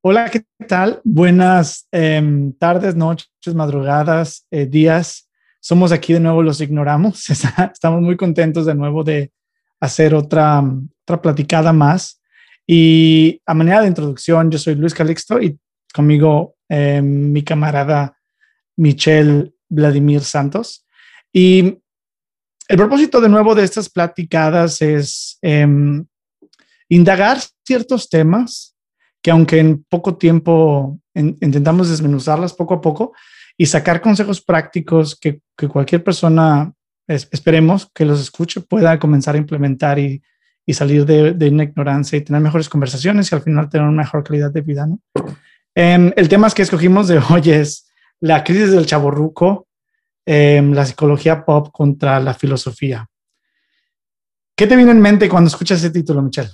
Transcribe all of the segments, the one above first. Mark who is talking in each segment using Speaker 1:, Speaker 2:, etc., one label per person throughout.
Speaker 1: Hola, ¿qué tal? Buenas em, tardes, noches, madrugadas, eh, días. Somos aquí de nuevo, los ignoramos. Estamos muy contentos de nuevo de hacer otra, otra platicada más. Y a manera de introducción, yo soy Luis Calixto y conmigo em, mi camarada Michelle Vladimir Santos. Y el propósito de nuevo de estas platicadas es em, indagar ciertos temas que aunque en poco tiempo intentamos desmenuzarlas poco a poco y sacar consejos prácticos que, cualquier persona, esperemos que los escuche, pueda comenzar a implementar y, salir de, una ignorancia y tener mejores conversaciones y al final tener una mejor calidad de vida. ¿no? Em, el tema que escogimos de hoy es la crisis del chaborruco, em, la psicología pop contra la filosofía. ¿Qué te viene en mente cuando escuchas ese título, Michelle?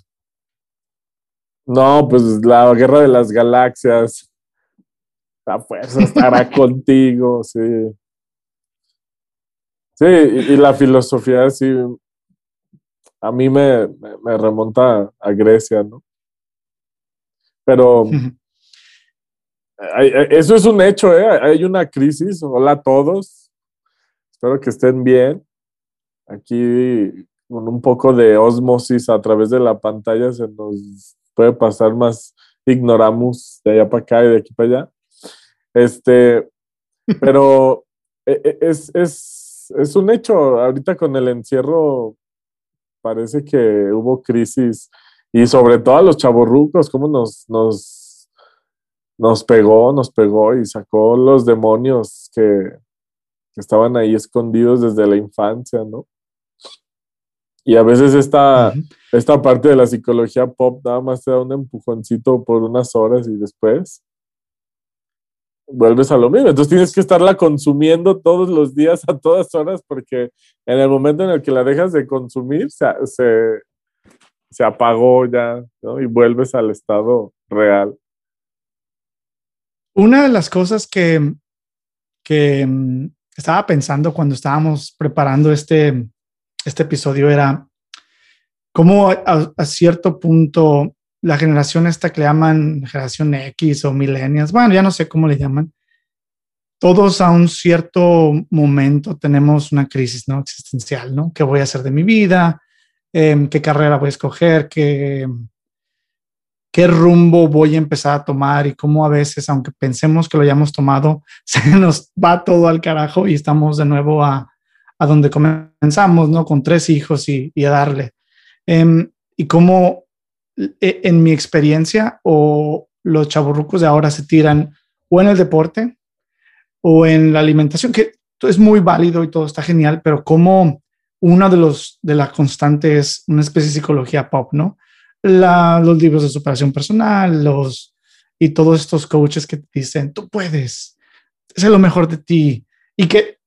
Speaker 2: No, pues la guerra de las galaxias. La fuerza estará contigo, sí. Sí, y, la filosofía, sí. A mí me, remonta a Grecia, ¿no? Pero eso es un hecho, ¿eh? Hay una crisis. Hola a todos. Espero que estén bien. Aquí con un poco de osmosis a través de la pantalla se nos puede pasar más, ignoramos de allá para acá y de aquí para allá. Este, pero e, e, es, es, es un hecho, ahorita con el encierro parece que hubo crisis y sobre todo a los chavorrucos, cómo nos, nos, nos pegó, nos pegó y sacó los demonios que, que estaban ahí escondidos desde la infancia, ¿no? Y a veces esta, esta parte de la psicología pop nada más te da un empujoncito por unas horas y después vuelves a lo mismo. Entonces tienes que estarla consumiendo todos los días a todas horas porque en el momento en el que la dejas de consumir se, se, apagó ya ¿no? y vuelves al estado real.
Speaker 1: Una de las cosas que, que mm, estaba pensando cuando estábamos preparando este, este episodio era cómo a, cierto punto la generación esta que le llaman generación X o millennials, bueno, ya no sé cómo le llaman, todos a un cierto momento tenemos una crisis ¿no? existencial, ¿no? ¿Qué voy a hacer de mi vida? Em, ¿Qué carrera voy a escoger? ¿Qué, ¿Qué rumbo voy a empezar a tomar? Y cómo a veces, aunque pensemos que lo hayamos tomado, se nos va todo al carajo y estamos de nuevo a, a donde comenzamos, ¿no? Con tres hijos y, a darle. Em, y cómo e, en mi experiencia o los chaburrucos de ahora se tiran o en el deporte o en la alimentación, que es muy válido y todo está genial, pero como uno de los de las constantes es una especie de psicología pop, ¿no? los libros de superación personal, los y todos estos coaches que te dicen, tú puedes, es lo mejor de ti y que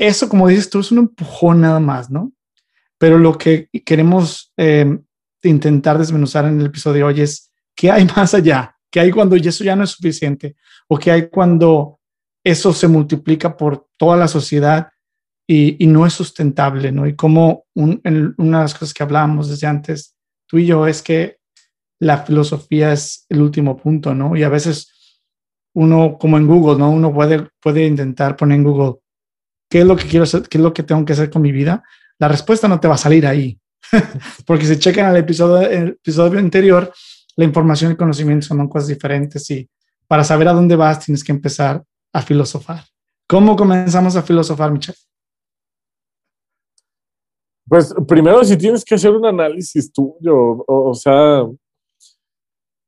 Speaker 1: eso, como dices tú, es un empujón nada más, ¿no? Pero lo que queremos eh, intentar desmenuzar en el episodio de hoy es qué hay más allá, qué hay cuando eso ya no es suficiente o qué hay cuando eso se multiplica por toda la sociedad y, no es sustentable, ¿no? Y como una de las cosas que hablábamos desde antes, tú y yo, es que la filosofía es el último punto, ¿no? Y a veces uno, como en Google, ¿no? Uno puede, puede intentar poner en Google ¿Qué es lo que quiero? ¿Qué es lo que tengo que hacer con mi vida? La respuesta no te va a salir ahí. Porque si checan el episodio, el episodio anterior, la información y conocimiento son cosas diferentes y para saber a dónde vas tienes que empezar a filosofar. ¿Cómo comenzamos a filosofar, Michelle?
Speaker 2: Pues primero si tienes que hacer un análisis tuyo, o, o sea,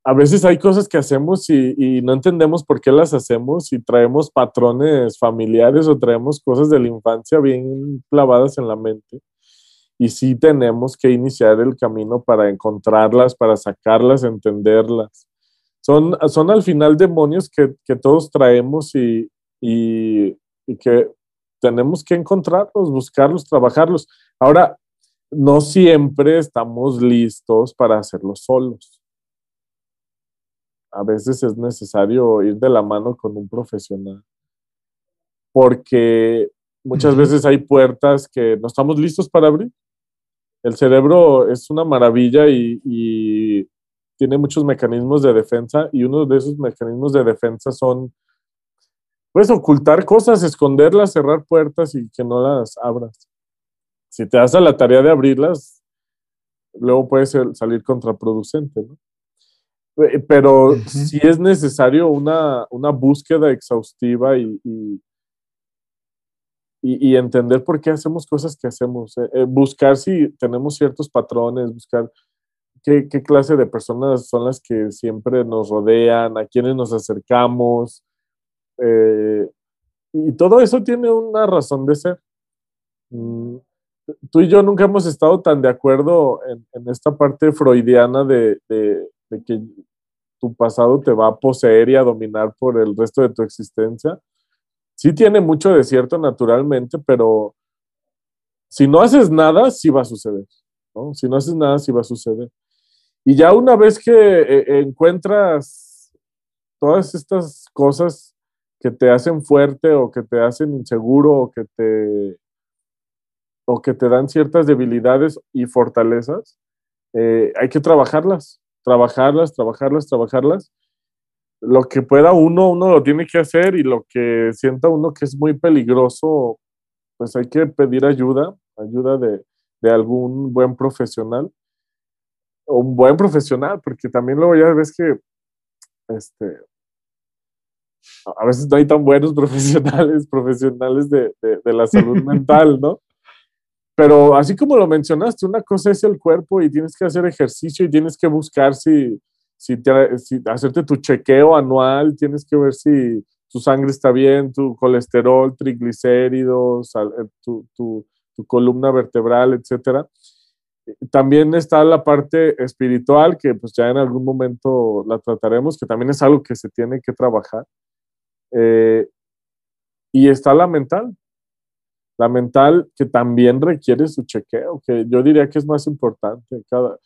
Speaker 2: a veces hay cosas que hacemos y, no entendemos por qué las hacemos y traemos patrones familiares o traemos cosas de la infancia bien clavadas en la mente. Y sí tenemos que iniciar el camino para encontrarlas, para sacarlas, entenderlas. Son, son al final demonios que, todos traemos y, y que tenemos que encontrarlos, buscarlos, trabajarlos. Ahora, no siempre estamos listos para hacerlo solos a veces es necesario ir de la mano con un profesional, porque muchas veces hay puertas que no estamos listos para abrir. El cerebro es una maravilla y, tiene muchos mecanismos de defensa y uno de esos mecanismos de defensa son, pues, ocultar cosas, esconderlas, cerrar puertas y que no las abras. Si te das a la tarea de abrirlas, luego puede salir contraproducente, ¿no? Eh, pero si es necesario una, búsqueda exhaustiva y, y, entender por qué hacemos cosas que hacemos. Eh, eh, buscar si tenemos ciertos patrones, buscar qué, clase de personas son las que siempre nos rodean, a quiénes nos acercamos. y todo eso tiene una razón de ser. Mm, tú y yo nunca hemos estado tan de acuerdo en, esta parte freudiana de, de que tu pasado te va a poseer y a dominar por el resto de tu existencia. Sí tiene mucho de cierto naturalmente, pero si no haces nada, sí va a suceder. Si no haces nada, sí va a suceder. Y ya una vez que eh, encuentras todas estas cosas que te hacen fuerte o que te hacen inseguro o que te, o que te dan ciertas debilidades y fortalezas, eh, hay que trabajarlas trabajarlas, trabajarlas, trabajarlas. Lo que pueda uno, uno lo tiene que hacer y lo que sienta uno que es muy peligroso, pues hay que pedir ayuda, ayuda de, algún buen profesional un buen profesional, porque también luego ya ves que este, a veces no hay tan buenos profesionales, profesionales de, de la salud mental, ¿no? Pero así como lo mencionaste, una cosa es el cuerpo y tienes que hacer ejercicio y tienes que buscar si, si, hacerte tu chequeo anual, tienes que ver si tu sangre está bien, tu colesterol, triglicéridos, eh, tu, tu, tu columna vertebral, etcétera. También está la parte espiritual, que pues ya en algún momento la trataremos, que también es algo que se tiene que trabajar. Eh, y está la mental, la mental que también requiere su chequeo, que yo diría que es más importante. Cada,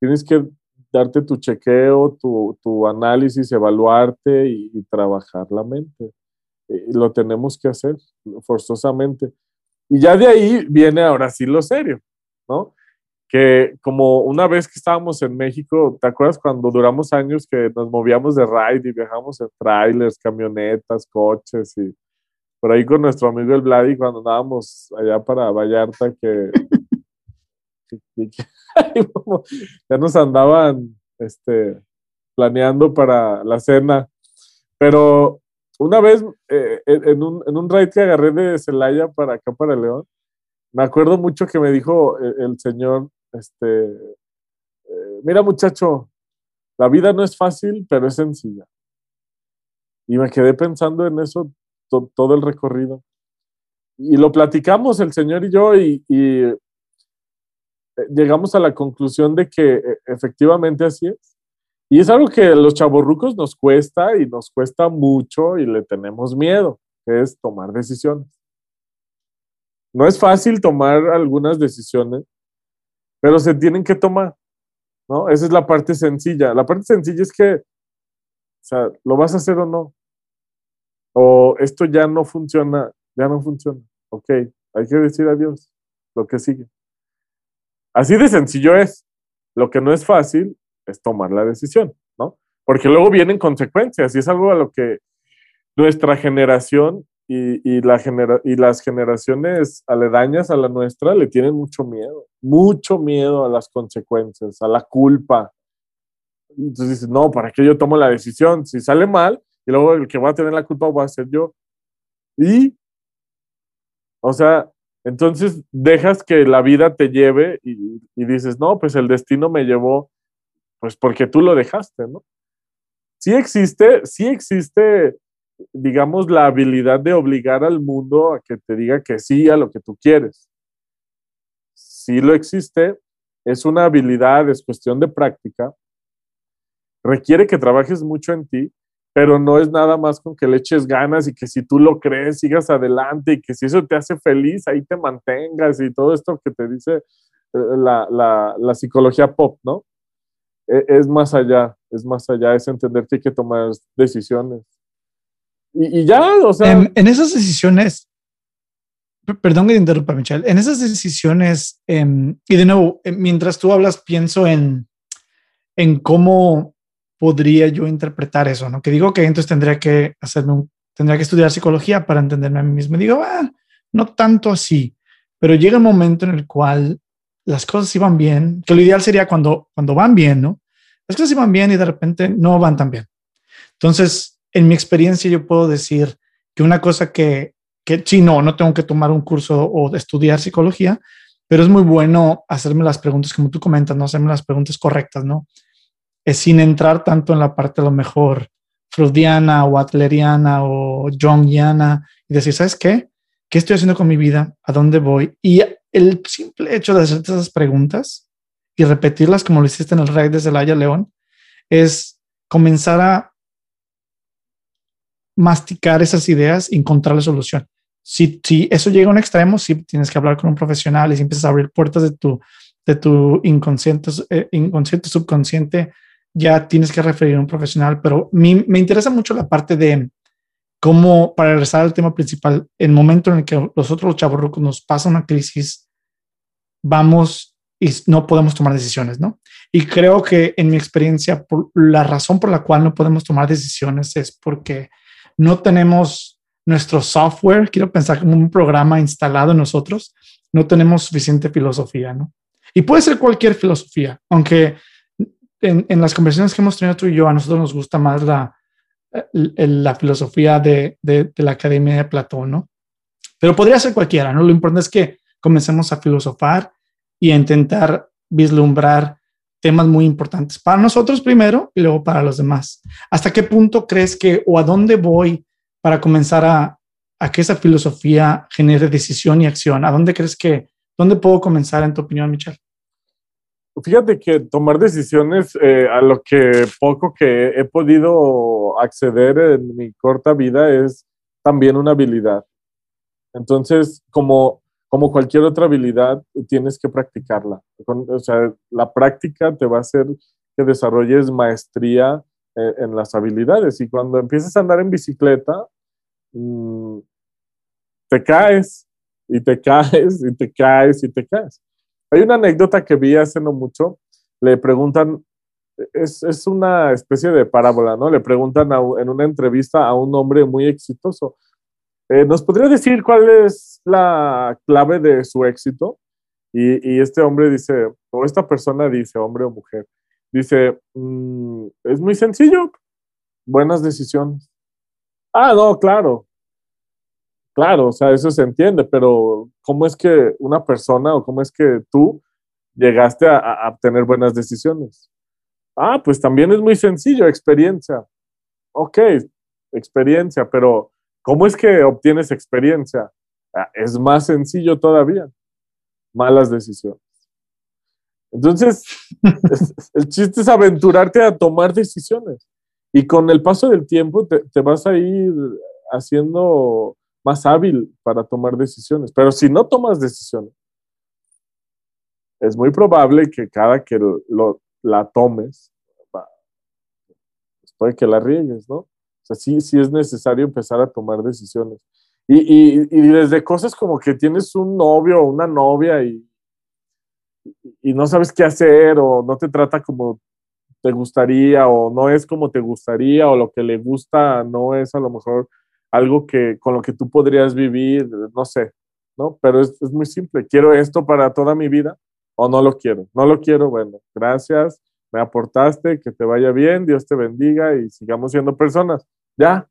Speaker 2: tienes que darte tu chequeo, tu, análisis, evaluarte y, trabajar la mente. Y lo tenemos que hacer forzosamente. Y ya de ahí viene ahora sí lo serio, ¿no? Que como una vez que estábamos en México, ¿te acuerdas cuando duramos años que nos movíamos de ride y viajamos en trailers, camionetas, coches y por ahí con nuestro amigo el Vladi cuando andábamos allá para Vallarta que, ya nos andaban este, planeando para la cena. Pero una vez eh, en, un, en un ride que agarré de Celaya para acá, para León, me acuerdo mucho que me dijo el, el señor, este, eh, mira muchacho, la vida no es fácil, pero es sencilla. Y me quedé pensando en eso todo el recorrido. Y lo platicamos el Señor y yo y, eh, llegamos a la conclusión de que eh, efectivamente así es. Y es algo que los chavorrucos nos cuesta y nos cuesta mucho y le tenemos miedo, es tomar decisiones. No es fácil tomar algunas decisiones, pero se tienen que tomar, ¿no? Esa es la parte sencilla. La parte sencilla es que, o sea, ¿lo vas a hacer o no? O esto ya no funciona, ya no funciona. Ok, hay que decir adiós, lo que sigue. Así de sencillo es. Lo que no es fácil es tomar la decisión, ¿no? Porque luego vienen consecuencias y es algo a lo que nuestra generación y, la y las generaciones aledañas a la nuestra le tienen mucho miedo, mucho miedo a las consecuencias, a la culpa. Entonces dices, no, ¿para qué yo tomo la decisión? Si sale mal, y luego el que va a tener la culpa va a ser yo. Y, o sea, entonces dejas que la vida te lleve y, dices, no, pues el destino me llevó, pues porque tú lo dejaste, ¿no? Sí existe, sí existe, digamos, la habilidad de obligar al mundo a que te diga que sí a lo que tú quieres. Sí lo existe, es una habilidad, es cuestión de práctica, requiere que trabajes mucho en ti, pero no es nada más con que le eches ganas y que si tú lo crees, sigas adelante y que si eso te hace feliz, ahí te mantengas y todo esto que te dice eh, la, psicología pop, ¿no? E, es, más allá, es más allá, es entender que hay que tomar decisiones. Y, ya, o sea...
Speaker 1: En, esas decisiones, perdón que te interrumpa, Michelle, en esas decisiones, em, y de nuevo, eh, mientras tú hablas, pienso en en cómo podría yo interpretar eso, ¿no? Que digo que entonces tendría que hacerme un, tendría que estudiar psicología para entenderme a mí mismo. Y digo, ah, no tanto así, pero llega un momento en el cual las cosas iban bien, que lo ideal sería cuando, cuando van bien, ¿no? Las cosas iban bien y de repente no van tan bien. Entonces, en mi experiencia yo puedo decir que una cosa que, que sí, no, no tengo que tomar un curso o estudiar psicología, pero es muy bueno hacerme las preguntas como tú comentas, no hacerme las preguntas correctas, ¿no? Es sin entrar tanto en la parte a lo mejor freudiana o atleriana o jungiana y decir, ¿sabes qué? ¿Qué estoy haciendo con mi vida? ¿A dónde voy? Y el simple hecho de hacerte esas preguntas y repetirlas como lo hiciste en el Rey de Celaya León es comenzar a masticar esas ideas y encontrar la solución. Si, si eso llega a un extremo, sí tienes que hablar con un profesional y si empiezas a abrir puertas de tu, de tu inconsciente, eh, inconsciente, subconsciente, ya tienes que referir a un profesional. Pero me interesa mucho la parte de cómo, para regresar al tema principal, el momento en el que nosotros los chavos nos pasa una crisis, vamos y no podemos tomar decisiones, ¿no? Y creo que en mi experiencia, por, la razón por la cual no podemos tomar decisiones es porque no tenemos nuestro software, quiero pensar como un programa instalado en nosotros, no tenemos suficiente filosofía, ¿no? Y puede ser cualquier filosofía, aunque en, en las conversaciones que hemos tenido tú y yo, a nosotros nos gusta más la, la filosofía de, de, la Academia de Platón, ¿no? Pero podría ser cualquiera, ¿no? Lo importante es que comencemos a filosofar y a intentar vislumbrar temas muy importantes para nosotros primero y luego para los demás. ¿Hasta qué punto crees que o a dónde voy para comenzar a, a que esa filosofía genere decisión y acción? ¿A dónde crees que, dónde puedo comenzar en tu opinión, Michelle?
Speaker 2: Fíjate que tomar decisiones eh, a lo que poco que he podido acceder en mi corta vida es también una habilidad. Entonces, como, como cualquier otra habilidad, tienes que practicarla. O sea, la práctica te va a hacer que desarrolles maestría eh, en las habilidades. Y cuando empieces a andar en bicicleta, mm, te caes y te caes y te caes y te caes. Hay una anécdota que vi hace no mucho. Le preguntan, es, es una especie de parábola, ¿no? Le preguntan en una entrevista a un hombre muy exitoso. Eh, ¿Nos podría decir cuál es la clave de su éxito? Y, y, este hombre dice, o esta persona dice, hombre o mujer, dice, mm, es muy sencillo, buenas decisiones. Ah, no, claro, Claro, o sea, eso se entiende, pero ¿cómo es que una persona o cómo es que tú llegaste a, obtener buenas decisiones? Ah, pues también es muy sencillo, experiencia. Ok, experiencia, pero ¿cómo es que obtienes experiencia? Ah, es más sencillo todavía. Malas decisiones. Entonces, el chiste es aventurarte a tomar decisiones. Y con el paso del tiempo te, te vas a ir haciendo más hábil para tomar decisiones. Pero si no tomas decisiones, es muy probable que cada que lo, la tomes, pues puede que la riegues, ¿no? O sea, sí, sí es necesario empezar a tomar decisiones. Y, y, y desde cosas como que tienes un novio o una novia y, y no sabes qué hacer o no te trata como te gustaría o no es como te gustaría o lo que le gusta no es a lo mejor algo que con lo que tú podrías vivir, no sé, ¿no? Pero es, es muy simple, quiero esto para toda mi vida o no lo quiero, no lo quiero, bueno, gracias, me aportaste, que te vaya bien, Dios te bendiga y sigamos siendo personas, ya.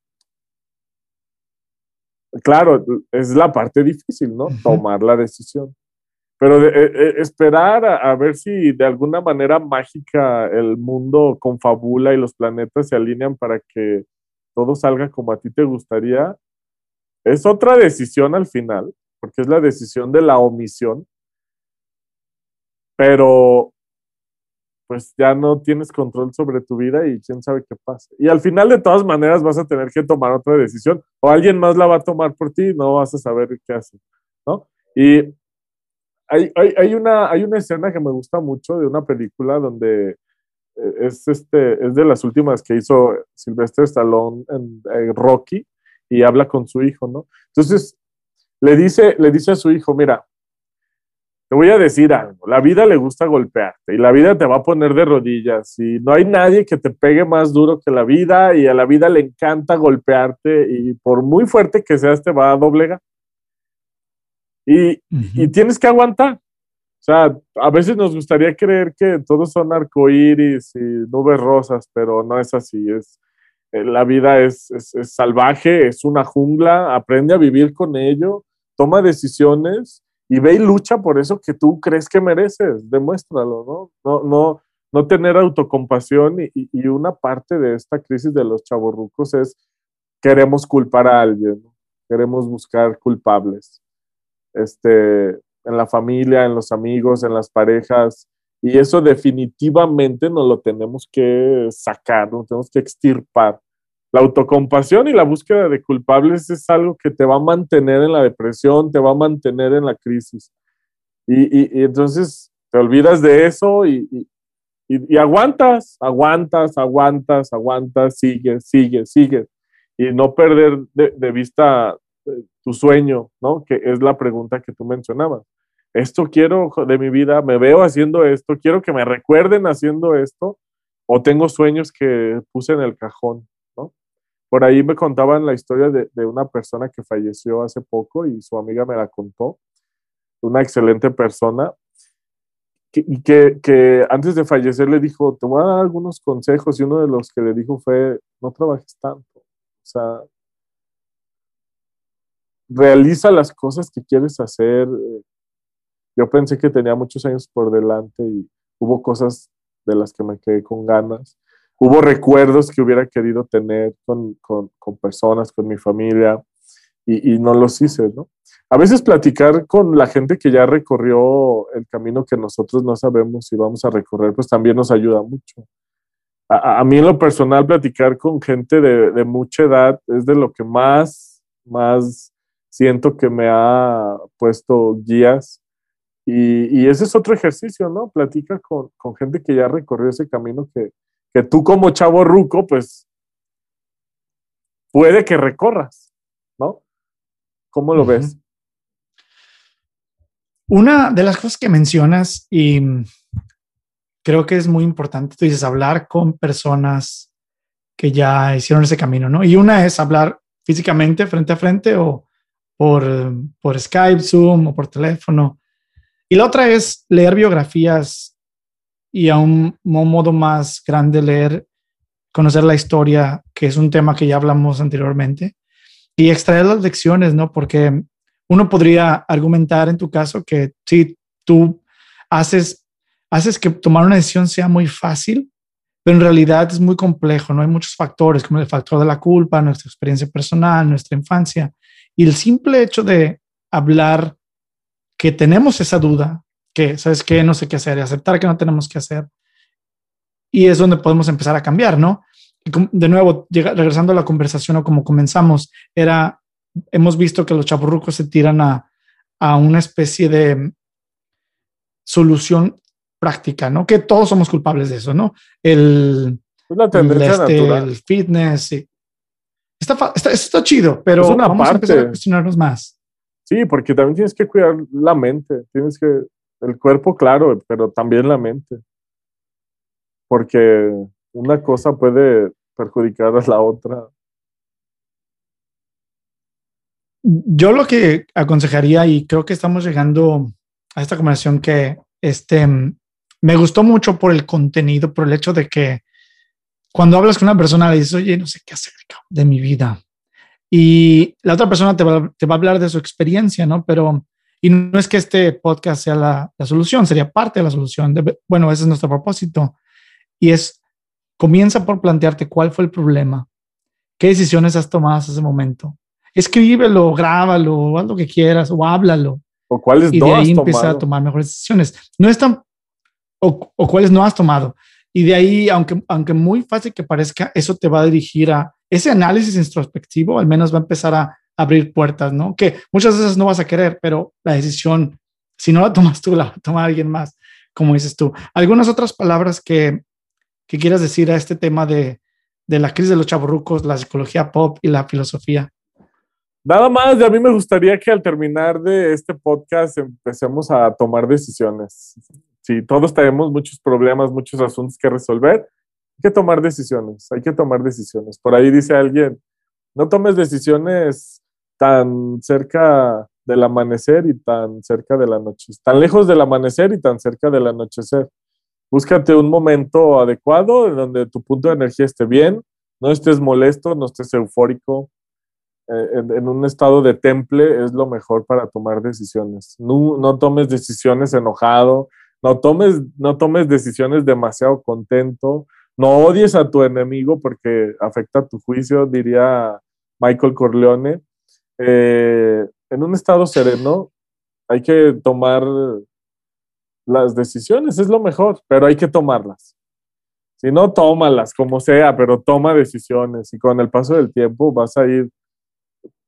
Speaker 2: Claro, es la parte difícil, ¿no? Tomar la decisión. Pero eh, eh, esperar a, a, ver si de alguna manera mágica el mundo confabula y los planetas se alinean para que todo salga como a ti te gustaría, es otra decisión al final, porque es la decisión de la omisión, pero pues ya no tienes control sobre tu vida y quién sabe qué pasa. Y al final de todas maneras vas a tener que tomar otra decisión o alguien más la va a tomar por ti y no vas a saber qué hacer, ¿no? Y hay, hay, hay, una, hay una escena que me gusta mucho de una película donde es, este, es de las últimas que hizo Sylvester Stallone en, Rocky y habla con su hijo, ¿no? Entonces, le dice, le dice a su hijo, mira, te voy a decir algo, la vida le gusta golpearte y la vida te va a poner de rodillas y no hay nadie que te pegue más duro que la vida y a la vida le encanta golpearte y por muy fuerte que seas te va a doblegar. Y, y tienes que aguantar. O sea, a veces nos gustaría creer que todos son arcoíris y nubes rosas, pero no es así. Es, eh, la vida es, es, es salvaje, es una jungla, aprende a vivir con ello, toma decisiones y ve y lucha por eso que tú crees que mereces, demuéstralo, ¿no? No, no, no tener autocompasión y, y una parte de esta crisis de los chavorrucos es queremos culpar a alguien, queremos buscar culpables, este, en la familia, en los amigos, en las parejas, y eso definitivamente no lo tenemos que sacar, no tenemos que extirpar. La autocompasión y la búsqueda de culpables es algo que te va a mantener en la depresión, te va a mantener en la crisis. Y, entonces te olvidas de eso y, y, aguantas, aguantas, aguantas, aguantas, sigue, sigue, sigue. Y no perder de, vista eh, tu sueño, ¿no? Que es la pregunta que tú mencionabas. Esto quiero de mi vida, me veo haciendo esto, quiero que me recuerden haciendo esto, o tengo sueños que puse en el cajón. Por ahí me contaban la historia de, una persona que falleció hace poco y su amiga me la contó, una excelente persona, y que, antes de fallecer le dijo, te voy a dar algunos consejos y uno de los que le dijo fue, no trabajes tanto, o sea, realiza las cosas que quieres hacer. Yo pensé que tenía muchos años por delante y hubo cosas de las que me quedé con ganas hubo recuerdos que hubiera querido tener con, con, con personas, con mi familia, y, y, no los hice, ¿no? A veces platicar con la gente que ya recorrió el camino que nosotros no sabemos si vamos a recorrer, pues también nos ayuda mucho. A, a mí en lo personal, platicar con gente de, de, mucha edad es de lo que más, más siento que me ha puesto guías. Y, y ese es otro ejercicio, ¿no? Platica con, con gente que ya recorrió ese camino que, que tú como chavo ruco, pues puede que recorras, ¿no? ¿Cómo lo ves?
Speaker 1: Una de las cosas que mencionas y creo que es muy importante, tú dices hablar con personas que ya hicieron ese camino, ¿no? Y una es hablar físicamente, frente a frente o por, por Skype, Zoom o por teléfono. Y la otra es leer biografías y a un, modo más grande leer, conocer la historia, que es un tema que ya hablamos anteriormente, y extraer las lecciones, ¿no? Porque uno podría argumentar en tu caso que si tú haces, haces que tomar una decisión sea muy fácil, pero en realidad es muy complejo, ¿no? Hay muchos factores, como el factor de la culpa, nuestra experiencia personal, nuestra infancia, y el simple hecho de hablar que tenemos esa duda, que, ¿sabes qué? No sé qué hacer y aceptar que no tenemos que hacer. Y es donde podemos empezar a cambiar, ¿no? Y de nuevo, regresando a la conversación o como comenzamos, era, hemos visto que los chaburrucos se tiran a, a una especie de solución práctica, ¿no? Que todos somos culpables de eso, ¿no? El, este, el fitness. Sí. Está, está, está, chido, pero
Speaker 2: una
Speaker 1: vamos
Speaker 2: parte.
Speaker 1: a empezar a cuestionarnos más.
Speaker 2: Sí, porque también tienes que cuidar la mente, tienes que el cuerpo, claro, pero también la mente. Porque una cosa puede perjudicar a la otra.
Speaker 1: Yo lo que aconsejaría, y creo que estamos llegando a esta conversación que este, me gustó mucho por el contenido, por el hecho de que cuando hablas con una persona le dices, oye, no sé qué hacer de mi vida. Y la otra persona te va, te va a hablar de su experiencia, ¿no? Pero y no es que este podcast sea la, solución, sería parte de la solución. bueno, ese es nuestro propósito. Y es, comienza por plantearte cuál fue el problema, qué decisiones has tomado hasta ese momento. Escríbelo, grábalo, haz lo que quieras o háblalo.
Speaker 2: O cuáles
Speaker 1: y de ahí empieza a tomar mejores decisiones. No es tan, o, o cuáles no has tomado. Y de ahí, aunque, aunque muy fácil que parezca, eso te va a dirigir a ese análisis introspectivo, al menos va a empezar a abrir puertas, ¿no? Que muchas veces no vas a querer, pero la decisión, si no la tomas tú, la toma alguien más, como dices tú. ¿Algunas otras palabras que, que quieras decir a este tema de, de la crisis de los chaburrucos, la psicología pop y la filosofía?
Speaker 2: Nada más, a mí me gustaría que al terminar de este podcast empecemos a tomar decisiones. Si todos tenemos muchos problemas, muchos asuntos que resolver, que tomar decisiones, hay que tomar decisiones. Por ahí dice alguien, no tomes decisiones tan cerca del amanecer y tan cerca de la noche, tan lejos del amanecer y tan cerca del anochecer. Búscate un momento adecuado en donde tu punto de energía esté bien, no estés molesto, no estés eufórico, eh, en, un estado de temple es lo mejor para tomar decisiones. No, no, tomes decisiones enojado, no tomes, no tomes decisiones demasiado contento, no odies a tu enemigo porque afecta tu juicio, diría Michael Corleone. Eh, en un estado sereno hay que tomar las decisiones, es lo mejor, pero hay que tomarlas. Si no, tómalas como sea, pero toma decisiones y con el paso del tiempo vas a ir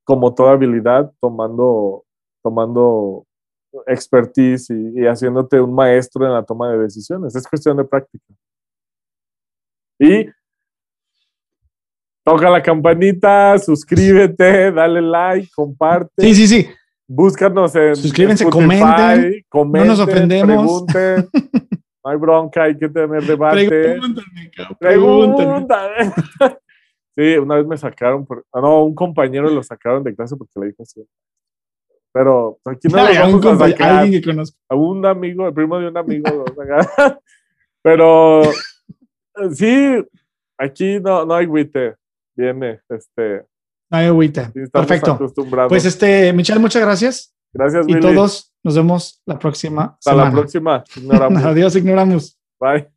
Speaker 2: como toda habilidad, tomando, tomando expertise y, haciéndote un maestro en la toma de decisiones. Es cuestión de práctica. Y toca la campanita, suscríbete, dale like, comparte.
Speaker 1: Sí, sí, sí.
Speaker 2: Búscanos en
Speaker 1: Suscríbense, comenten, no nos ofendemos.
Speaker 2: Pregunten. No hay bronca, hay que tener debate.
Speaker 1: Pregúntame, Pregúntame.
Speaker 2: Sí, una vez me sacaron, por, ah, no, un compañero lo sacaron de clase porque le dijo así. Pero aquí no lo vamos a sacar. Alguien que conozco. A un amigo, el primo de un amigo lo sacaron. Pero sí, aquí no, no hay agüite. Viene, este.
Speaker 1: No hay agüite. Perfecto. Pues este, Michelle, muchas gracias.
Speaker 2: Gracias,
Speaker 1: Y todos nos vemos la próxima
Speaker 2: Hasta la próxima.
Speaker 1: Ignoramos. Adiós, ignoramos.
Speaker 2: Bye.